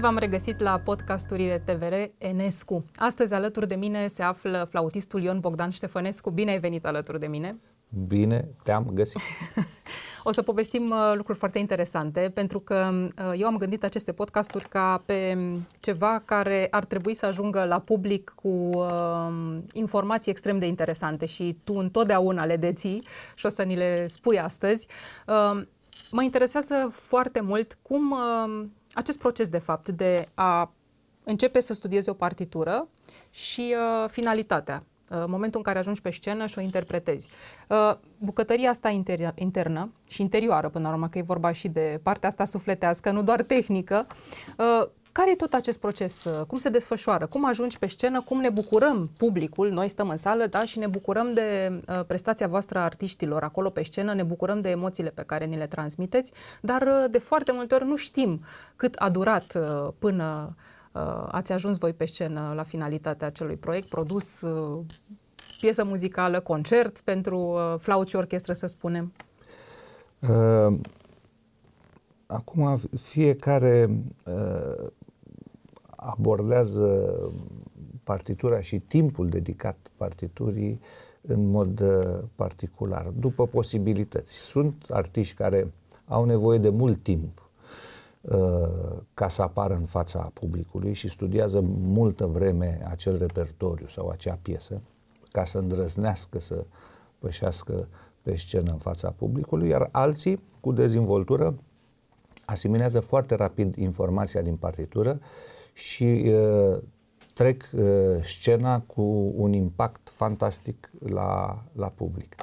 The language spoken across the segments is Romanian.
v-am regăsit la podcasturile TVR Enescu. Astăzi alături de mine se află flautistul Ion Bogdan Ștefănescu. Bine ai venit alături de mine! Bine, te-am găsit! o să povestim uh, lucruri foarte interesante, pentru că uh, eu am gândit aceste podcasturi ca pe ceva care ar trebui să ajungă la public cu uh, informații extrem de interesante și tu întotdeauna le deții și o să ni le spui astăzi. Uh, mă interesează foarte mult cum uh, acest proces, de fapt, de a începe să studiezi o partitură și uh, finalitatea, uh, momentul în care ajungi pe scenă și o interpretezi. Uh, bucătăria asta inter- internă și interioară, până la urmă, că e vorba și de partea asta sufletească, nu doar tehnică, uh, care e tot acest proces? Uh, cum se desfășoară? Cum ajungi pe scenă? Cum ne bucurăm publicul? Noi stăm în sală da, și ne bucurăm de uh, prestația voastră a artiștilor acolo pe scenă, ne bucurăm de emoțiile pe care ni le transmiteți, dar uh, de foarte multe ori nu știm cât a durat uh, până uh, ați ajuns voi pe scenă la finalitatea acelui proiect, produs uh, piesă muzicală, concert pentru uh, flaut și orchestră, să spunem. Uh, acum fiecare uh, abordează partitura și timpul dedicat partiturii în mod uh, particular, după posibilități. Sunt artiști care au nevoie de mult timp uh, ca să apară în fața publicului și studiază multă vreme acel repertoriu sau acea piesă ca să îndrăznească să pășească pe scenă în fața publicului, iar alții cu dezvoltură asimilează foarte rapid informația din partitură și uh, trec uh, scena cu un impact fantastic la, la public.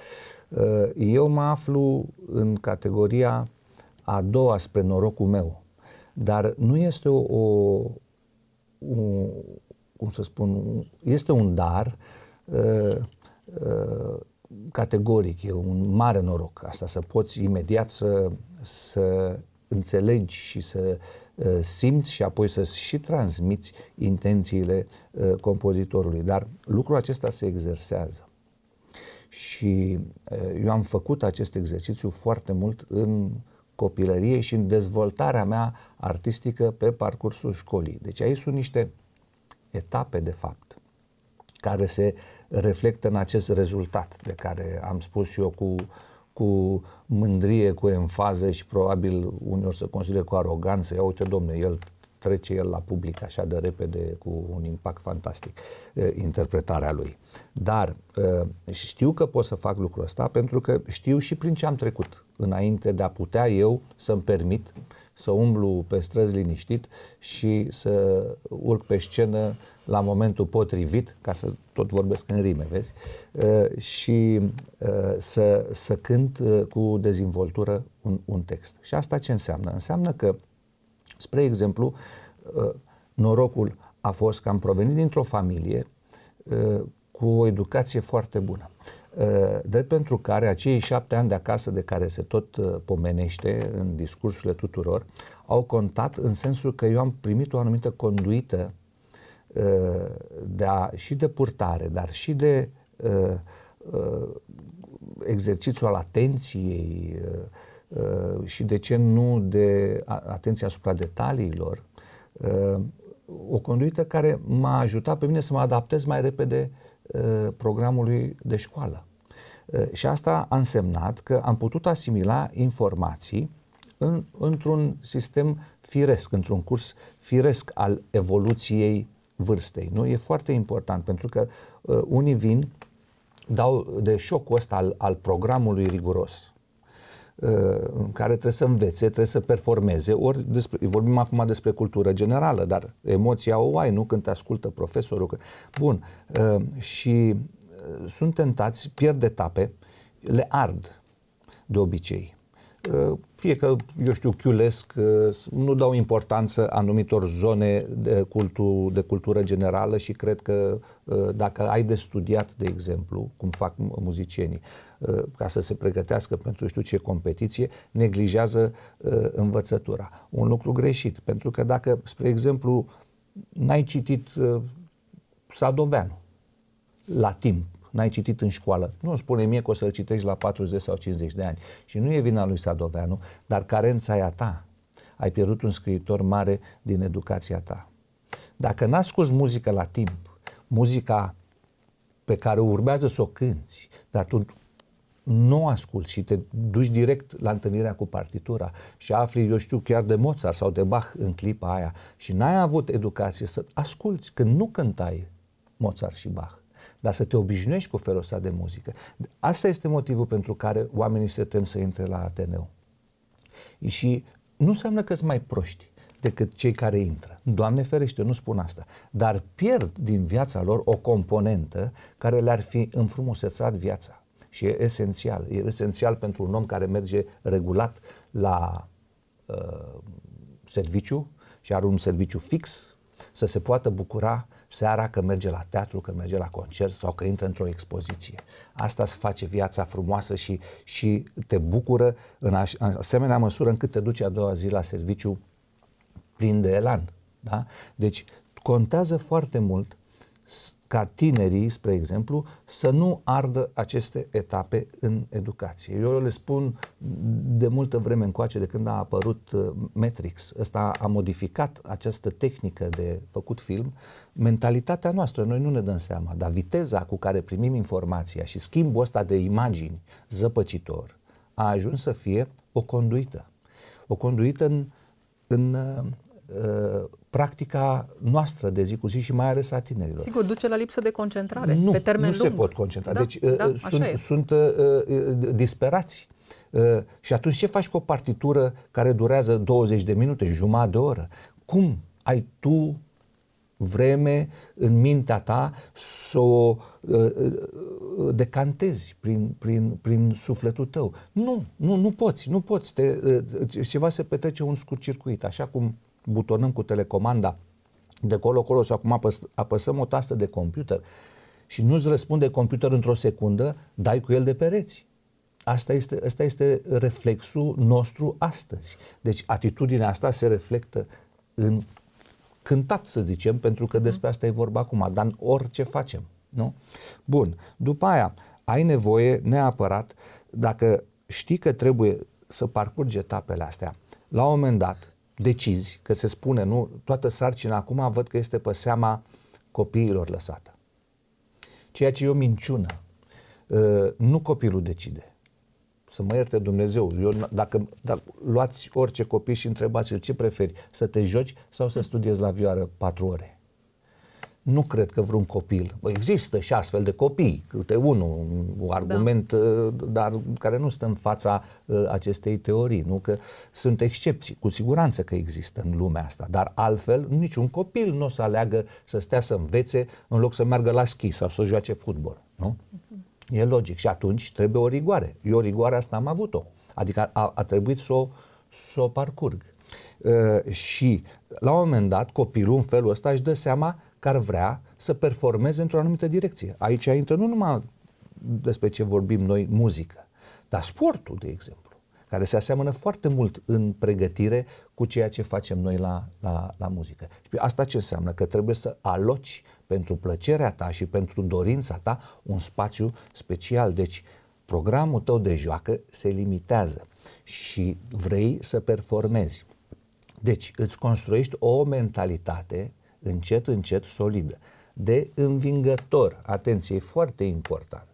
Uh, eu mă aflu în categoria a doua spre norocul meu, dar nu este o, o, o cum să spun, este un dar uh, uh, categoric, e un mare noroc asta, să poți imediat să, să înțelegi și să uh, simți și apoi să și transmiți intențiile uh, compozitorului. Dar lucrul acesta se exersează. Și uh, eu am făcut acest exercițiu foarte mult în copilărie și în dezvoltarea mea artistică pe parcursul școlii. Deci aici sunt niște etape, de fapt, care se reflectă în acest rezultat de care am spus eu cu cu mândrie, cu enfază și probabil uneori să consider cu aroganță, ia uite domne, el trece el la public așa de repede cu un impact fantastic interpretarea lui. Dar știu că pot să fac lucrul ăsta pentru că știu și prin ce am trecut înainte de a putea eu să-mi permit să umblu pe străzi liniștit și să urc pe scenă la momentul potrivit, ca să tot vorbesc în rime, vezi, uh, și uh, să, să cânt uh, cu dezvoltură un, un text. Și asta ce înseamnă? Înseamnă că, spre exemplu, norocul a fost că am provenit dintr-o familie cu o educație foarte bună. Drept pentru care acei șapte ani de acasă de care se tot pomenește în discursurile tuturor, au contat în sensul că eu am primit o anumită conduită de a, și de purtare, dar și de uh, uh, exercițiu al atenției uh, uh, și de ce nu de atenție asupra detaliilor, uh, o conduită care m-a ajutat pe mine să mă adaptez mai repede uh, programului de școală. Uh, și asta a însemnat că am putut asimila informații în, într-un sistem firesc, într-un curs firesc al evoluției vârstei. Nu? E foarte important pentru că uh, unii vin, dau de șocul ăsta al, al programului riguros uh, în care trebuie să învețe, trebuie să performeze, ori despre, vorbim acum despre cultură generală, dar emoția o ai, nu când te ascultă profesorul. Că... Bun, uh, și uh, sunt tentați, pierd etape, le ard de obicei. Uh, fie că, eu știu, chiulesc, uh, nu dau importanță anumitor zone de, cultu, de cultură generală și cred că uh, dacă ai de studiat, de exemplu, cum fac muzicienii, ca să se pregătească pentru știu ce competiție, neglijează învățătura. Un lucru greșit, pentru că dacă, spre exemplu, n-ai citit Sadoveanu la timp, n-ai citit în școală. Nu îmi spune mie că o să-l citești la 40 sau 50 de ani. Și nu e vina lui Sadoveanu, dar carența e a ta. ai pierdut un scriitor mare din educația ta. Dacă n-asculți muzică la timp, muzica pe care urmează să o cânți, dar tu nu o asculti și te duci direct la întâlnirea cu partitura și afli, eu știu, chiar de Mozart sau de Bach în clipa aia și n-ai avut educație să asculți când nu cântai Mozart și Bach, dar să te obișnuiești cu felul ăsta de muzică. Asta este motivul pentru care oamenii se tem să intre la Ateneu. Și nu înseamnă că sunt mai proști decât cei care intră. Doamne ferește, nu spun asta. Dar pierd din viața lor o componentă care le-ar fi înfrumusețat viața. Și e esențial. E esențial pentru un om care merge regulat la uh, serviciu și are un serviciu fix să se poată bucura seara că merge la teatru, că merge la concert sau că intră într-o expoziție. Asta îți face viața frumoasă și, și te bucură în, aș, în asemenea măsură încât te duce a doua zi la serviciu plin de elan. Da? Deci contează foarte mult ca tinerii, spre exemplu, să nu ardă aceste etape în educație. Eu le spun de multă vreme încoace, de când a apărut uh, Matrix, ăsta a modificat această tehnică de făcut film, mentalitatea noastră, noi nu ne dăm seama, dar viteza cu care primim informația și schimbul ăsta de imagini zăpăcitor a ajuns să fie o conduită. O conduită în, în uh, uh practica noastră de zi cu zi și mai ales a tinerilor. Sigur, duce la lipsă de concentrare, nu, pe termen nu lung. se pot concentra. Da, deci da, uh, sunt, sunt uh, uh, disperați. Uh, și atunci ce faci cu o partitură care durează 20 de minute, jumătate de oră? Cum ai tu vreme în mintea ta să o uh, uh, decantezi prin, prin, prin sufletul tău. Nu, nu, nu poți, nu poți. Te, uh, ceva se petrece un scurt circuit, așa cum butonăm cu telecomanda de colo-colo sau acum apăs, apăsăm o tastă de computer și nu-ți răspunde computer într-o secundă, dai cu el de pereți. Asta este, asta este reflexul nostru astăzi. Deci atitudinea asta se reflectă în cântat, să zicem, pentru că despre asta e vorba acum, dar în orice facem. Nu? Bun. După aia, ai nevoie neapărat, dacă știi că trebuie să parcurgi etapele astea, la un moment dat, decizi, că se spune, nu, toată sarcina acum văd că este pe seama copiilor lăsată. Ceea ce e o minciună. Uh, nu copilul decide. Să mă ierte Dumnezeu. Eu, dacă, dacă luați orice copil și întrebați-l ce preferi, să te joci sau să studiezi la vioară patru ore nu cred că vreun copil, bă, există și astfel de copii, câte unul, un argument, da. Uh, dar care nu stă în fața uh, acestei teorii, nu că sunt excepții, cu siguranță că există în lumea asta, dar altfel niciun copil nu o să aleagă să stea să învețe în loc să meargă la schi sau să joace fotbal, nu? Uh-huh. E logic și atunci trebuie o rigoare. Eu rigoare asta am avut-o, adică a, a trebuit să o, să o parcurg. Uh, și la un moment dat copilul în felul ăsta își dă seama că ar vrea să performeze într-o anumită direcție. Aici intră nu numai despre ce vorbim noi, muzică, dar sportul, de exemplu, care se aseamănă foarte mult în pregătire cu ceea ce facem noi la, la, la muzică. Și asta ce înseamnă? Că trebuie să aloci pentru plăcerea ta și pentru dorința ta un spațiu special. Deci, programul tău de joacă se limitează și vrei să performezi. Deci, îți construiești o mentalitate încet, încet, solidă, de învingător. Atenție, e foarte important.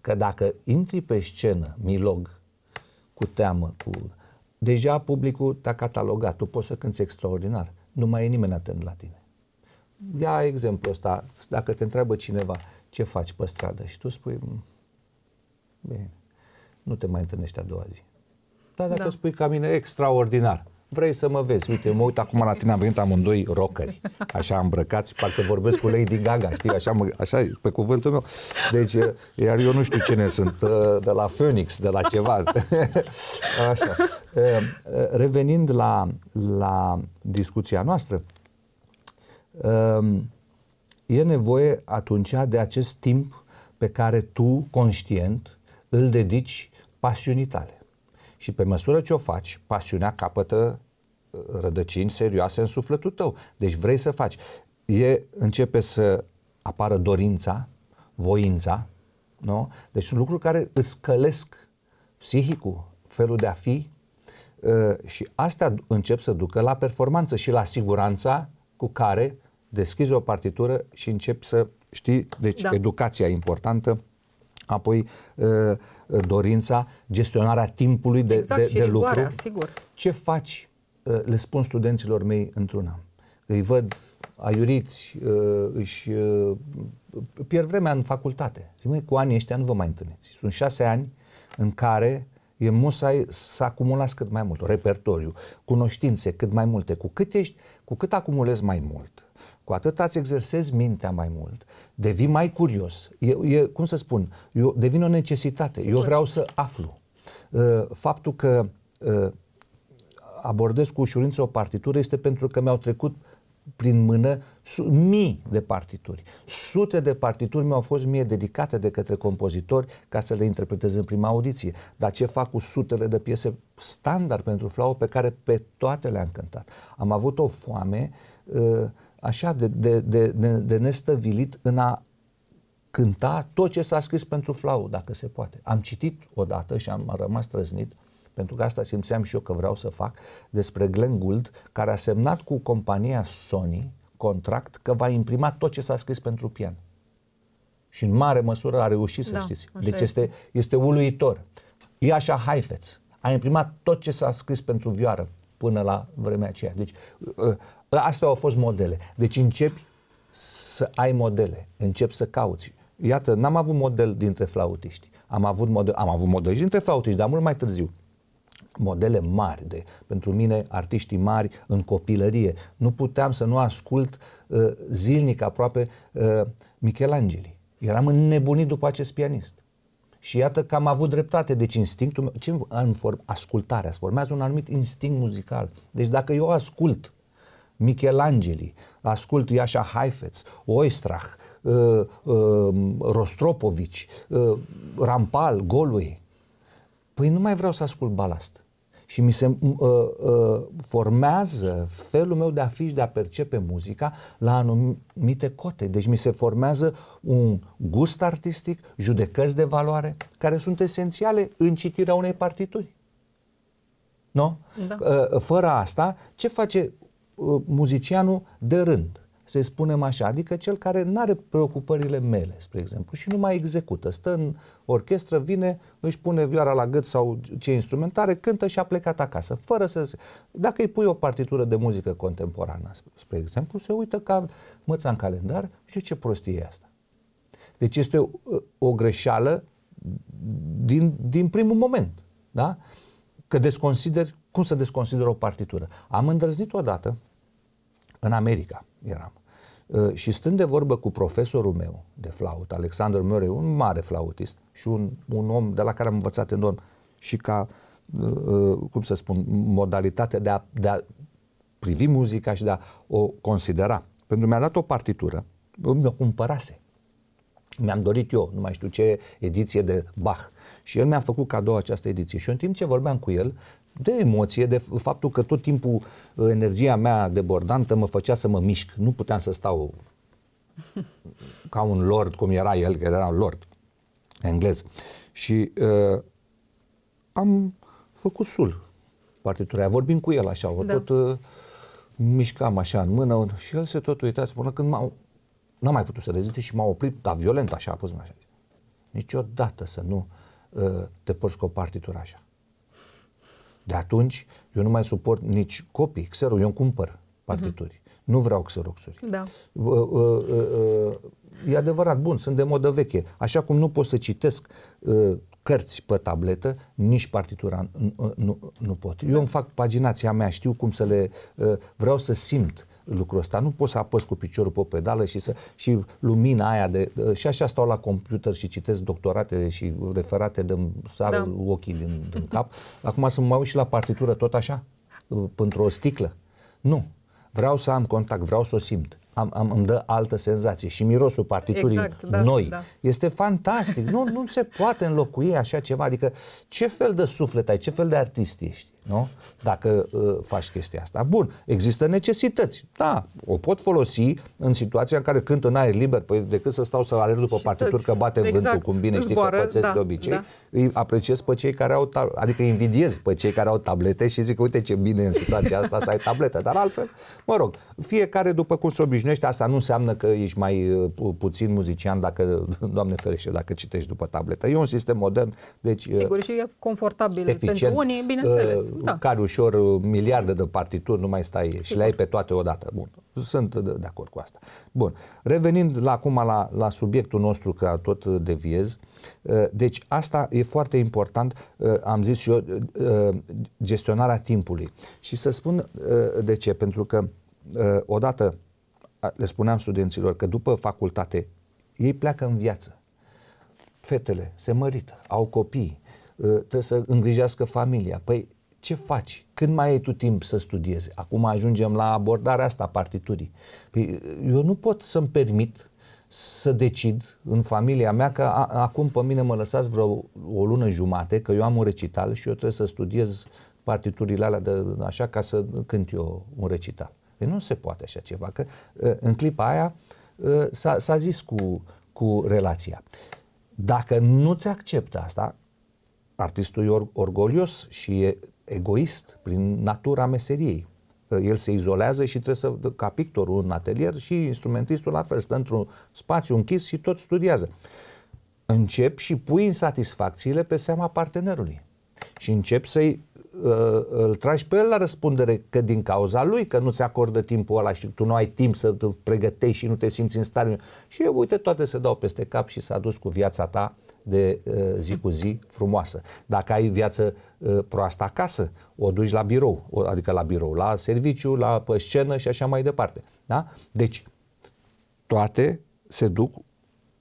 Că dacă intri pe scenă, milog, cu teamă, cu... deja publicul te-a catalogat, tu poți să cânti extraordinar, nu mai e nimeni atent la tine. Ia exemplu ăsta, dacă te întreabă cineva ce faci pe stradă și tu spui, mm, bine, nu te mai întâlnești a doua zi. Dar dacă da. spui ca mine, extraordinar, vrei să mă vezi. Uite, mă uit acum la tine, am venit amândoi rockeri, așa îmbrăcați, parcă vorbesc cu Lady Gaga, știi, așa, mă, așa pe cuvântul meu. Deci, iar eu nu știu cine sunt, de la Phoenix, de la ceva. Așa. Revenind la, la discuția noastră, e nevoie atunci de acest timp pe care tu, conștient, îl dedici pasiunii tale. Și pe măsură ce o faci, pasiunea capătă uh, rădăcini serioase în sufletul tău. Deci vrei să faci. E, începe să apară dorința, voința, nu? Deci sunt lucruri care îți scălesc psihicul, felul de a fi, uh, și astea încep să ducă la performanță și la siguranța cu care deschizi o partitură și începi să știi, deci da. educația importantă, apoi uh, dorința, gestionarea timpului de, exact, de, și de rigoarea, lucru. Sigur. Ce faci? Uh, le spun studenților mei într-una. Îi văd aiuriți, uh, își uh, pierd vremea în facultate. Zic, cu anii ăștia nu vă mai întâlniți. Sunt șase ani în care e musai să acumulați cât mai mult, repertoriu, cunoștințe cât mai multe. Cu cât, ești, cu cât acumulezi mai mult, cu atât îți exersezi mintea mai mult, devii mai curios. E, e cum să spun, eu, devine o necesitate. Sigur. Eu vreau să aflu. Uh, faptul că uh, abordez cu ușurință o partitură este pentru că mi-au trecut prin mână mii de partituri. Sute de partituri mi-au fost mie dedicate de către compozitori ca să le interpretez în prima audiție. Dar ce fac cu sutele de piese standard pentru flau pe care pe toate le-am cântat? Am avut o foame uh, așa de, de, de, de, de nestăvilit în a cânta tot ce s-a scris pentru flau, dacă se poate. Am citit odată și am rămas trăznit pentru că asta simțeam și eu că vreau să fac, despre Glenn Gould, care a semnat cu compania Sony contract că va imprima tot ce s-a scris pentru pian. Și în mare măsură a reușit, să da, știți. Deci este, este uluitor. E așa Haifetz a imprimat tot ce s-a scris pentru vioară până la vremea aceea. Deci ă, ă, astea au fost modele. Deci începi să ai modele, începi să cauți. Iată, n-am avut model dintre flautiști. Am avut model, am avut model și dintre flautiști, dar mult mai târziu modele mari, de, pentru mine artiștii mari în copilărie. Nu puteam să nu ascult uh, zilnic aproape uh, Michelangeli. Eram înnebunit după acest pianist. Și iată că am avut dreptate. Deci instinctul meu, ce în form, ascultarea, formează un anumit instinct muzical. Deci dacă eu ascult Michelangeli, ascult Iașa Haifetz, Oistrach, uh, uh, Rostropovici, uh, Rampal, Golway, păi nu mai vreau să ascult balast și mi se uh, uh, formează felul meu de a fi și de a percepe muzica la anumite cote. Deci mi se formează un gust artistic, judecăți de valoare, care sunt esențiale în citirea unei partituri. Nu? Da. Uh, fără asta, ce face uh, muzicianul de rând? să spunem așa, adică cel care nu are preocupările mele, spre exemplu, și nu mai execută. Stă în orchestră, vine, își pune vioara la gât sau ce instrumentare, cântă și a plecat acasă, fără să... Se... Dacă îi pui o partitură de muzică contemporană, spre exemplu, se uită ca măța în calendar și ce prostie e asta. Deci este o, o greșeală din, din primul moment, da? Că desconsider, cum să desconsider o partitură? Am îndrăznit odată în America, eram, Uh, și stând de vorbă cu profesorul meu de flaut, Alexander Murray, un mare flautist și un, un om de la care am învățat enorm și ca, uh, uh, cum să spun, modalitate de a, de a privi muzica și de a o considera. Pentru mi-a dat o partitură, mi-o cumpărase. Mi-am dorit eu, nu mai știu ce ediție de Bach. Și el mi-a făcut cadou această ediție. Și în timp ce vorbeam cu el, de emoție, de faptul că tot timpul uh, energia mea debordantă mă făcea să mă mișc. Nu puteam să stau ca un lord, cum era el, că era un lord englez. Și uh, am făcut sul partitura vorbim cu el așa, o da. tot uh, mișcam așa în mână și el se tot uita, până când m-a, n-am mai putut să reziste și m-a oprit, dar violent așa, a pus așa. Niciodată să nu uh, te porți cu o partitură așa. De atunci, eu nu mai suport nici copii, xero, eu îmi cumpăr partituri. Uh-huh. Nu vreau xeroxuri. Da. Uh, uh, uh, e adevărat, bun, sunt de modă veche. Așa cum nu pot să citesc uh, cărți pe tabletă, nici partitura nu, nu, nu pot. Eu îmi fac paginația mea, știu cum să le... Uh, vreau să simt lucrul ăsta. Nu poți să apăs cu piciorul pe o pedală și, să, și lumina aia de... Și așa stau la computer și citesc doctorate și referate de sară da. ochii din, din cap. Acum să mă uit și la partitură tot așa, într-o sticlă. Nu. Vreau să am contact, vreau să o simt. Am, am, îmi dă altă senzație și mirosul partiturii exact, da, noi da. este fantastic. nu, nu se poate înlocui așa ceva. Adică ce fel de suflet ai, ce fel de artist ești? Nu? Dacă uh, faci chestia asta. Bun, există necesități. Da, o pot folosi în situația în care cânt în aer liber, păi decât să stau să alerg după partituri că bate exact, vântul, cum bine știi că pățesc da, de obicei, da. îi apreciez pe cei care au, adică invidiez pe cei care au tablete și zic, uite ce bine în situația asta să ai tabletă, dar altfel, mă rog, fiecare după cum se obișnuiește, asta nu înseamnă că ești mai uh, puțin muzician dacă, Doamne ferește, dacă citești după tabletă. E un sistem modern, deci Sigur, și e confortabil eficient, pentru unii, bineînțeles. Uh, da. Care ușor uh, miliarde de partituri, nu mai stai Sigur. și le ai pe toate odată. Bun, sunt de, de acord cu asta. Bun, revenind la, acum la, la subiectul nostru, că tot deviez, uh, deci asta e foarte important, uh, am zis și eu, uh, gestionarea timpului. Și să spun de ce, pentru că odată le spuneam studenților că după facultate ei pleacă în viață. Fetele se mărită, au copii, trebuie să îngrijească familia. Păi ce faci? Când mai ai tu timp să studiezi? Acum ajungem la abordarea asta a partiturii. Păi, eu nu pot să-mi permit să decid în familia mea că a, acum pe mine mă lăsați vreo o lună jumate, că eu am un recital și eu trebuie să studiez partiturile alea de, așa ca să cânt eu un recital. Păi nu se poate așa ceva, că ă, în clipa aia ă, s-a, s-a zis cu, cu relația. Dacă nu-ți acceptă asta, artistul e orgolios și e egoist prin natura meseriei. El se izolează și trebuie să, ca pictorul în atelier și instrumentistul la fel, stă într-un spațiu închis și tot studiază. Încep și pui insatisfacțiile pe seama partenerului. Și încep să-i uh, îl tragi pe el la răspundere că din cauza lui, că nu-ți acordă timpul ăla și tu nu ai timp să te pregătești și nu te simți în stare. Și eu, uite, toate se dau peste cap și s-a dus cu viața ta de uh, zi cu zi frumoasă. Dacă ai viață uh, proastă acasă, o duci la birou, adică la birou, la serviciu, la pe scenă și așa mai departe. Da? Deci, toate se duc,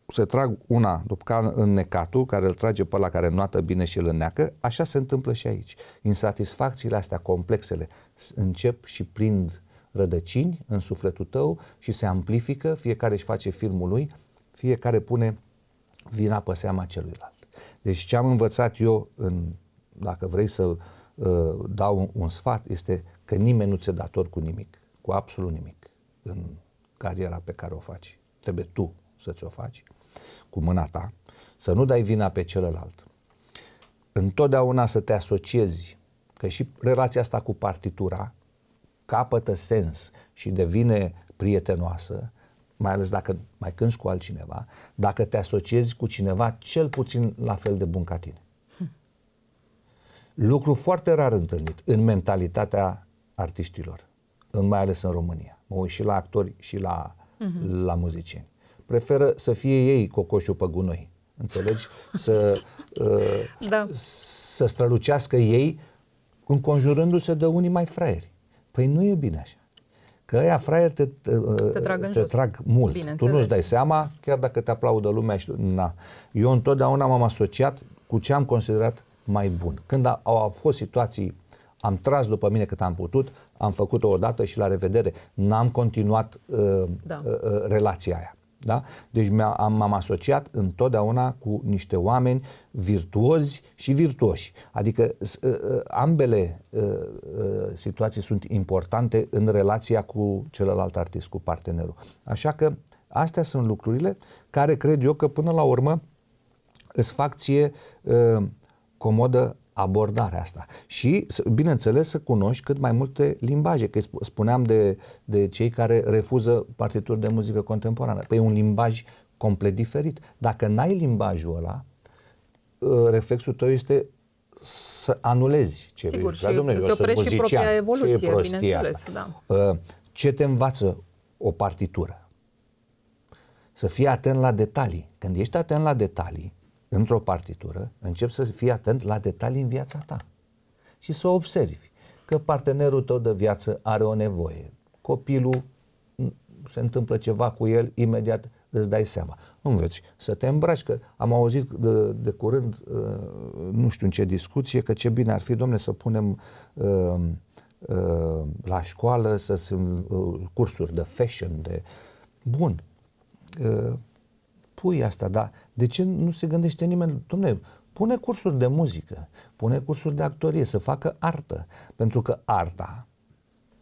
se trag una după ca în necatul, care îl trage pe la care noată bine și îl înneacă, așa se întâmplă și aici. Insatisfacțiile astea complexele încep și prind rădăcini în sufletul tău și se amplifică, fiecare își face filmul lui, fiecare pune vina pe seama celuilalt. Deci ce am învățat eu, în, dacă vrei să uh, dau un, un sfat, este că nimeni nu ți-e dator cu nimic, cu absolut nimic în cariera pe care o faci. Trebuie tu să ți-o faci cu mâna ta, să nu dai vina pe celălalt. Întotdeauna să te asociezi, că și relația asta cu partitura capătă sens și devine prietenoasă mai ales dacă mai cânți cu altcineva, dacă te asociezi cu cineva cel puțin la fel de bun ca tine. Hm. Lucru foarte rar întâlnit în mentalitatea artiștilor, în, mai ales în România. Mă uit și la actori și la, uh-huh. la muzicieni. Preferă să fie ei cocoșul pe gunoi. Înțelegi? Să, uh, da. să strălucească ei înconjurându-se de unii mai fraieri. Păi nu e bine așa. Că ăia fraieri te, te, te, trag, te trag mult. Bine, tu nu-ți dai seama, chiar dacă te aplaudă lumea și na. Eu întotdeauna m-am asociat cu ce am considerat mai bun. Când au, au fost situații, am tras după mine cât am putut, am făcut-o odată și la revedere. N-am continuat uh, da. uh, uh, relația aia. Da? Deci am, m-am asociat întotdeauna cu niște oameni virtuozi și virtuoși. Adică uh, uh, ambele uh, situații sunt importante în relația cu celălalt artist, cu partenerul. Așa că astea sunt lucrurile care cred eu că până la urmă îți fac ție comodă abordarea asta. Și, bineînțeles, să cunoști cât mai multe limbaje, că spuneam de, de cei care refuză partituri de muzică contemporană. Păi un limbaj complet diferit. Dacă n-ai limbajul ăla, ă, reflexul tău este să anulezi ce Sigur, și Domnule, îți oprești și propria evoluție, ce bineînțeles. Asta? Da. Ă, ce te învață o partitură? Să fii atent la detalii. Când ești atent la detalii, într-o partitură, începi să fii atent la detalii în viața ta și să observi că partenerul tău de viață are o nevoie. Copilul se întâmplă ceva cu el, imediat îți dai seama. Înveți să te îmbraci, că am auzit de, de curând, uh, nu știu în ce discuție, că ce bine ar fi, domne, să punem uh, uh, la școală să sunt uh, cursuri de fashion, de... Bun, uh, pui asta, dar de ce nu se gândește nimeni, domne, pune cursuri de muzică, pune cursuri de actorie, să facă artă. Pentru că arta,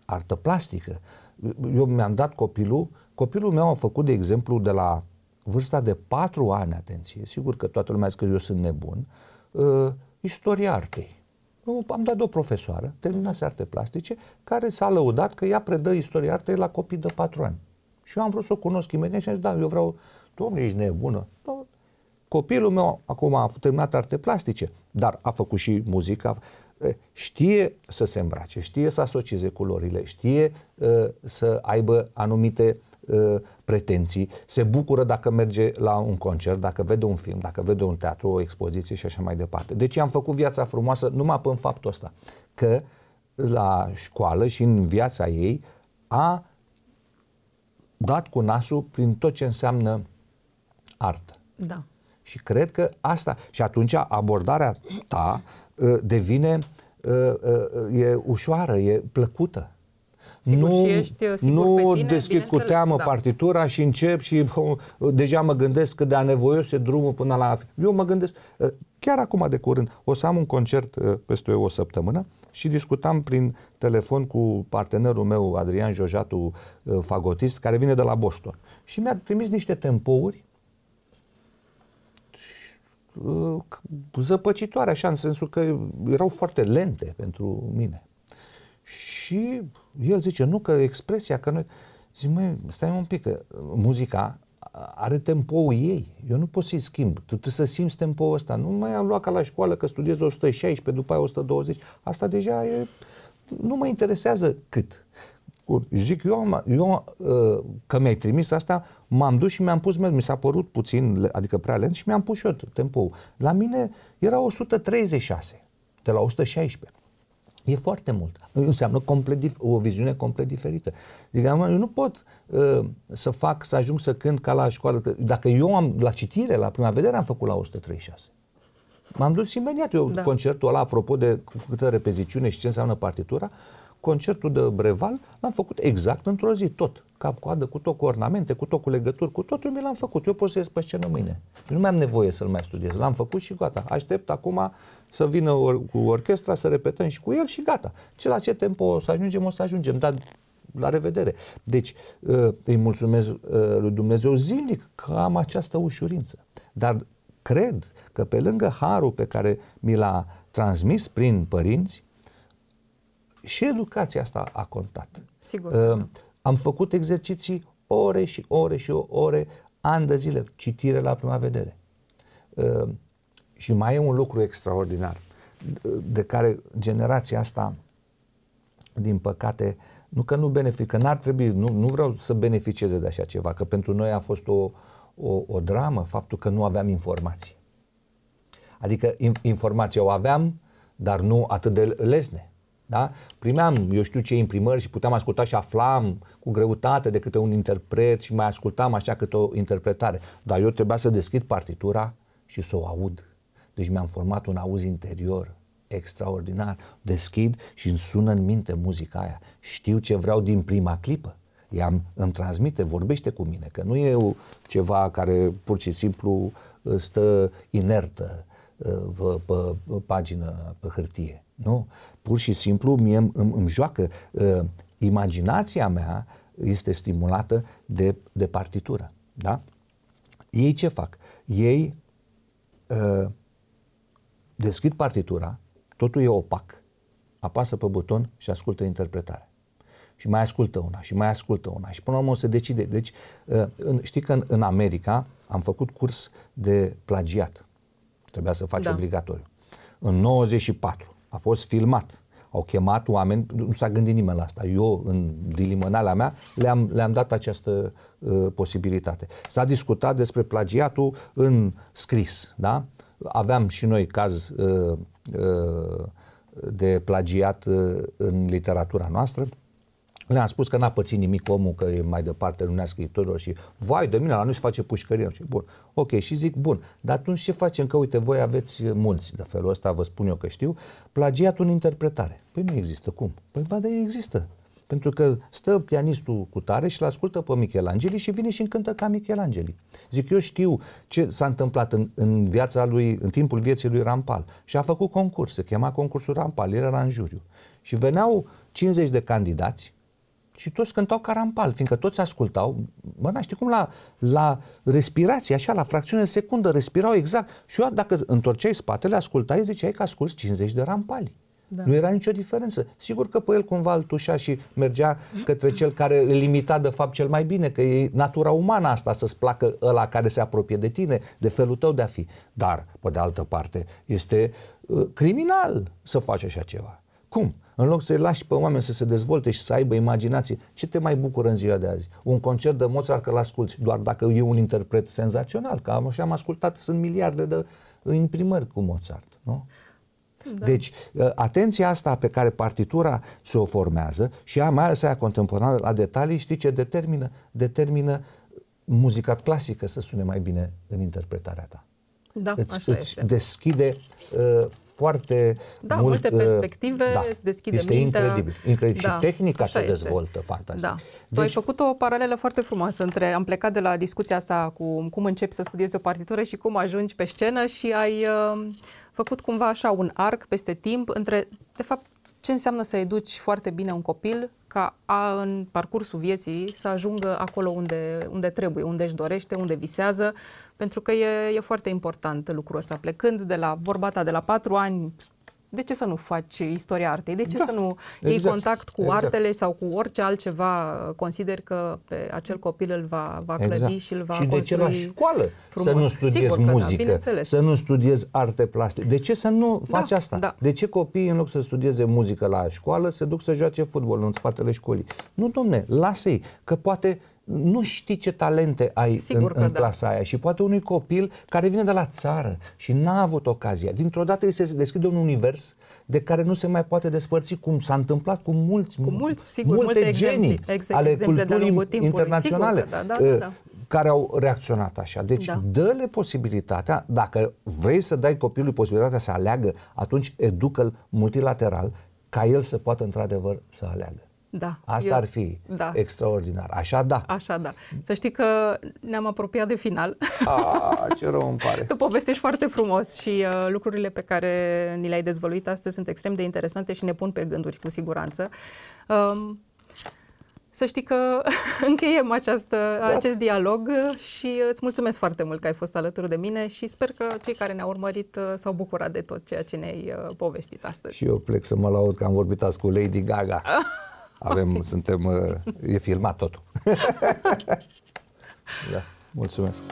artă plastică, eu mi-am dat copilul, copilul meu a făcut, de exemplu, de la vârsta de patru ani, atenție, sigur că toată lumea zice că eu sunt nebun, uh, istoria artei. Am dat o profesoară, terminase arte plastice, care s-a lăudat că ea predă istoria artei la copii de patru ani. Și eu am vrut să o cunosc imediat și am zis, da, eu vreau, domnule, ești nebună. Da, copilul meu acum a terminat arte plastice, dar a făcut și muzică, știe să se îmbrace, știe să asocieze culorile, știe uh, să aibă anumite uh, pretenții, se bucură dacă merge la un concert, dacă vede un film, dacă vede un teatru, o expoziție și așa mai departe. Deci am făcut viața frumoasă numai pe faptul ăsta, că la școală și în viața ei a dat cu nasul prin tot ce înseamnă artă. Da. Și cred că asta, și atunci abordarea ta uh, devine, uh, uh, e ușoară, e plăcută. Sigur, nu, și ești sigur nu pe tine, deschid cu teamă da. partitura și încep și oh, deja mă gândesc cât de anevoios e drumul până la... Eu mă gândesc, chiar acum de curând, o să am un concert peste o săptămână și discutam prin telefon cu partenerul meu, Adrian Jojatu, fagotist, care vine de la Boston. Și mi-a trimis niște tempouri Uh, zăpăcitoare, așa, în sensul că erau foarte lente pentru mine. Și el zice, nu, că expresia, că noi... Zic, măi, stai un pic, că muzica are tempoul ei. Eu nu pot să-i schimb. Tu trebuie să simți tempoul ăsta. Nu mai am luat ca la școală că studiez 116, după aia 120. Asta deja e... Nu mă interesează cât. Zic, eu, am, eu uh, că mi-ai trimis asta, m-am dus și mi-am pus, mi s-a părut puțin, adică prea lent și mi-am pus și eu tempo. La mine era 136, de la 116. E foarte mult. Înseamnă complet, o viziune complet diferită. Adică eu nu pot uh, să fac, să ajung să cânt ca la școală. Dacă eu am, la citire, la prima vedere, am făcut la 136. M-am dus imediat. Eu, da. concertul ăla, apropo de câtă repeziciune și ce înseamnă partitura, concertul de breval l-am făcut exact într-o zi, tot. Cap-coadă, cu tot, cu ornamente, cu tot, cu legături, cu totul mi l-am făcut. Eu pot să ies pe scenă mâine. Și nu mai am nevoie să-l mai studiez. L-am făcut și gata. Aștept acum să vină or- cu orchestra, să repetăm și cu el și gata. Ce la ce tempo o să ajungem, o să ajungem. Dar la revedere. Deci uh, îi mulțumesc uh, lui Dumnezeu zilnic că am această ușurință. Dar cred că pe lângă harul pe care mi l-a transmis prin părinți, și educația asta a contat. Sigur. Uh, am făcut exerciții ore și ore și ore, ani de zile, citire la prima vedere. Uh, și mai e un lucru extraordinar, de care generația asta, din păcate, nu că nu benefică, n-ar trebui, nu, nu vreau să beneficieze de așa ceva, că pentru noi a fost o, o, o dramă faptul că nu aveam informații. Adică informația o aveam, dar nu atât de lesne. Da? Primeam, eu știu ce imprimări și puteam asculta și aflam cu greutate de câte un interpret și mai ascultam așa câte o interpretare. Dar eu trebuia să deschid partitura și să o aud. Deci mi-am format un auz interior extraordinar. Deschid și îmi sună în minte muzica aia. Știu ce vreau din prima clipă. Ea îmi transmite, vorbește cu mine, că nu e ceva care pur și simplu stă inertă pe, pe, pe pagină, pe hârtie. Nu, pur și simplu mie îmi, îmi joacă. Uh, imaginația mea este stimulată de, de partitură. Da? Ei ce fac? Ei uh, deschid partitura, totul e opac, apasă pe buton și ascultă interpretarea. Și mai ascultă una, și mai ascultă una, și până la urmă se decide. Deci, uh, în, știi că în, în America am făcut curs de plagiat. Trebuia să faci da. obligatoriu. În 94 a fost filmat. Au chemat oameni, nu s-a gândit nimeni la asta. Eu, în dilimânala mea, le-am, le-am dat această uh, posibilitate. S-a discutat despre plagiatul în scris, da? Aveam și noi caz uh, uh, de plagiat uh, în literatura noastră. Le-am spus că n-a pățit nimic omul, că e mai departe lumea scriitorilor și vai de mine, la noi se face pușcărie. Și bun, ok, și zic, bun, dar atunci ce facem? Că uite, voi aveți mulți de felul ăsta, vă spun eu că știu, plagiatul în interpretare. Păi nu există, cum? Păi ba de există. Pentru că stă pianistul cu tare și l ascultă pe Michelangeli și vine și încântă ca Michelangeli. Zic, eu știu ce s-a întâmplat în, în viața lui, în timpul vieții lui Rampal. Și a făcut concurs, se chema concursul Rampal, el era în juriu. Și veneau 50 de candidați și toți cântau carampal, fiindcă toți ascultau, bă, da, știi cum la, la respirație, așa, la fracțiune de secundă, respirau exact. Și eu, dacă întorceai spatele, ascultai, ziceai că asculți 50 de rampali. Da. Nu era nicio diferență. Sigur că pe el cumva îl tușea și mergea către cel care îl imita de fapt cel mai bine, că e natura umană asta să-ți placă ăla care se apropie de tine, de felul tău de a fi. Dar, pe de altă parte, este uh, criminal să faci așa ceva. Cum? În loc să-i lași pe oameni să se dezvolte și să aibă imaginație, ce te mai bucură în ziua de azi? Un concert de Mozart că l-asculti doar dacă e un interpret senzațional, că am, așa am ascultat, sunt miliarde de imprimări cu Mozart, nu? Da. Deci, ă, atenția asta pe care partitura se o formează și a mai ales aia contemporană la detalii, știi ce determină? Determină muzica clasică să sune mai bine în interpretarea ta. Da, îți, așa îți este. deschide uh, foarte da, mult, multe perspective, da, îți deschide este mintea. incredibil, incredibil. Da, și tehnica așa se este. dezvoltă fantastic. Da. Deci, tu ai făcut o paralelă foarte frumoasă între, am plecat de la discuția asta cu cum începi să studiezi o partitură și cum ajungi pe scenă și ai uh, făcut cumva așa un arc peste timp între, de fapt, ce înseamnă să educi foarte bine un copil ca a, în parcursul vieții să ajungă acolo unde, unde trebuie, unde își dorește, unde visează, pentru că e, e foarte important lucrul ăsta. Plecând de la vorba ta, de la patru ani, de ce să nu faci istoria artei? De ce Da, să nu iei exact, contact cu exact. artele sau cu orice altceva consideri că pe acel copil îl va, va clădi și îl va și de ce construi la școală frumos. să nu studiezi Sigur că da, muzică, bineînțeles. să nu studiezi arte plastice? De ce să nu Da, faci asta? da. De ce copiii, în loc să studieze muzică la școală, se duc să joace fotbal în spatele școlii? Nu, domne, lasă-i, că poate nu știi ce talente ai Sigur în, că în da. clasa aia și poate unui copil care vine de la țară și n-a avut ocazia. Dintr-o dată îi se deschide un univers de care nu se mai poate despărți cum s-a întâmplat cu mulți, Cu mulți, sigur, multe multe genii exemple, exact, ale exemple de-a culturii lungul timpului. internaționale Sigur că da, da, da, uh, da. care au reacționat așa. Deci Da. dă-le posibilitatea, dacă vrei să dai copilului posibilitatea să aleagă, atunci educă-l multilateral ca el să poată într-adevăr să aleagă. Da, Asta eu- ar fi da. extraordinar. Așa da. Așa, da. Să știi că ne-am apropiat de final. A, ce rău îmi pare. Tu povestești foarte frumos și uh, lucrurile pe care ni le-ai dezvăluit astăzi sunt extrem de interesante și ne pun pe gânduri cu siguranță. Um, să știi că încheiem această, acest dialog și îți mulțumesc foarte mult că ai fost alături de mine și sper că cei care ne-au urmărit uh, s-au bucurat de tot ceea ce ne-ai uh, povestit astăzi. Și eu plec să mă laud că am vorbit azi cu Lady Gaga. Avem, suntem, uh, e filmat totul. da, mulțumesc.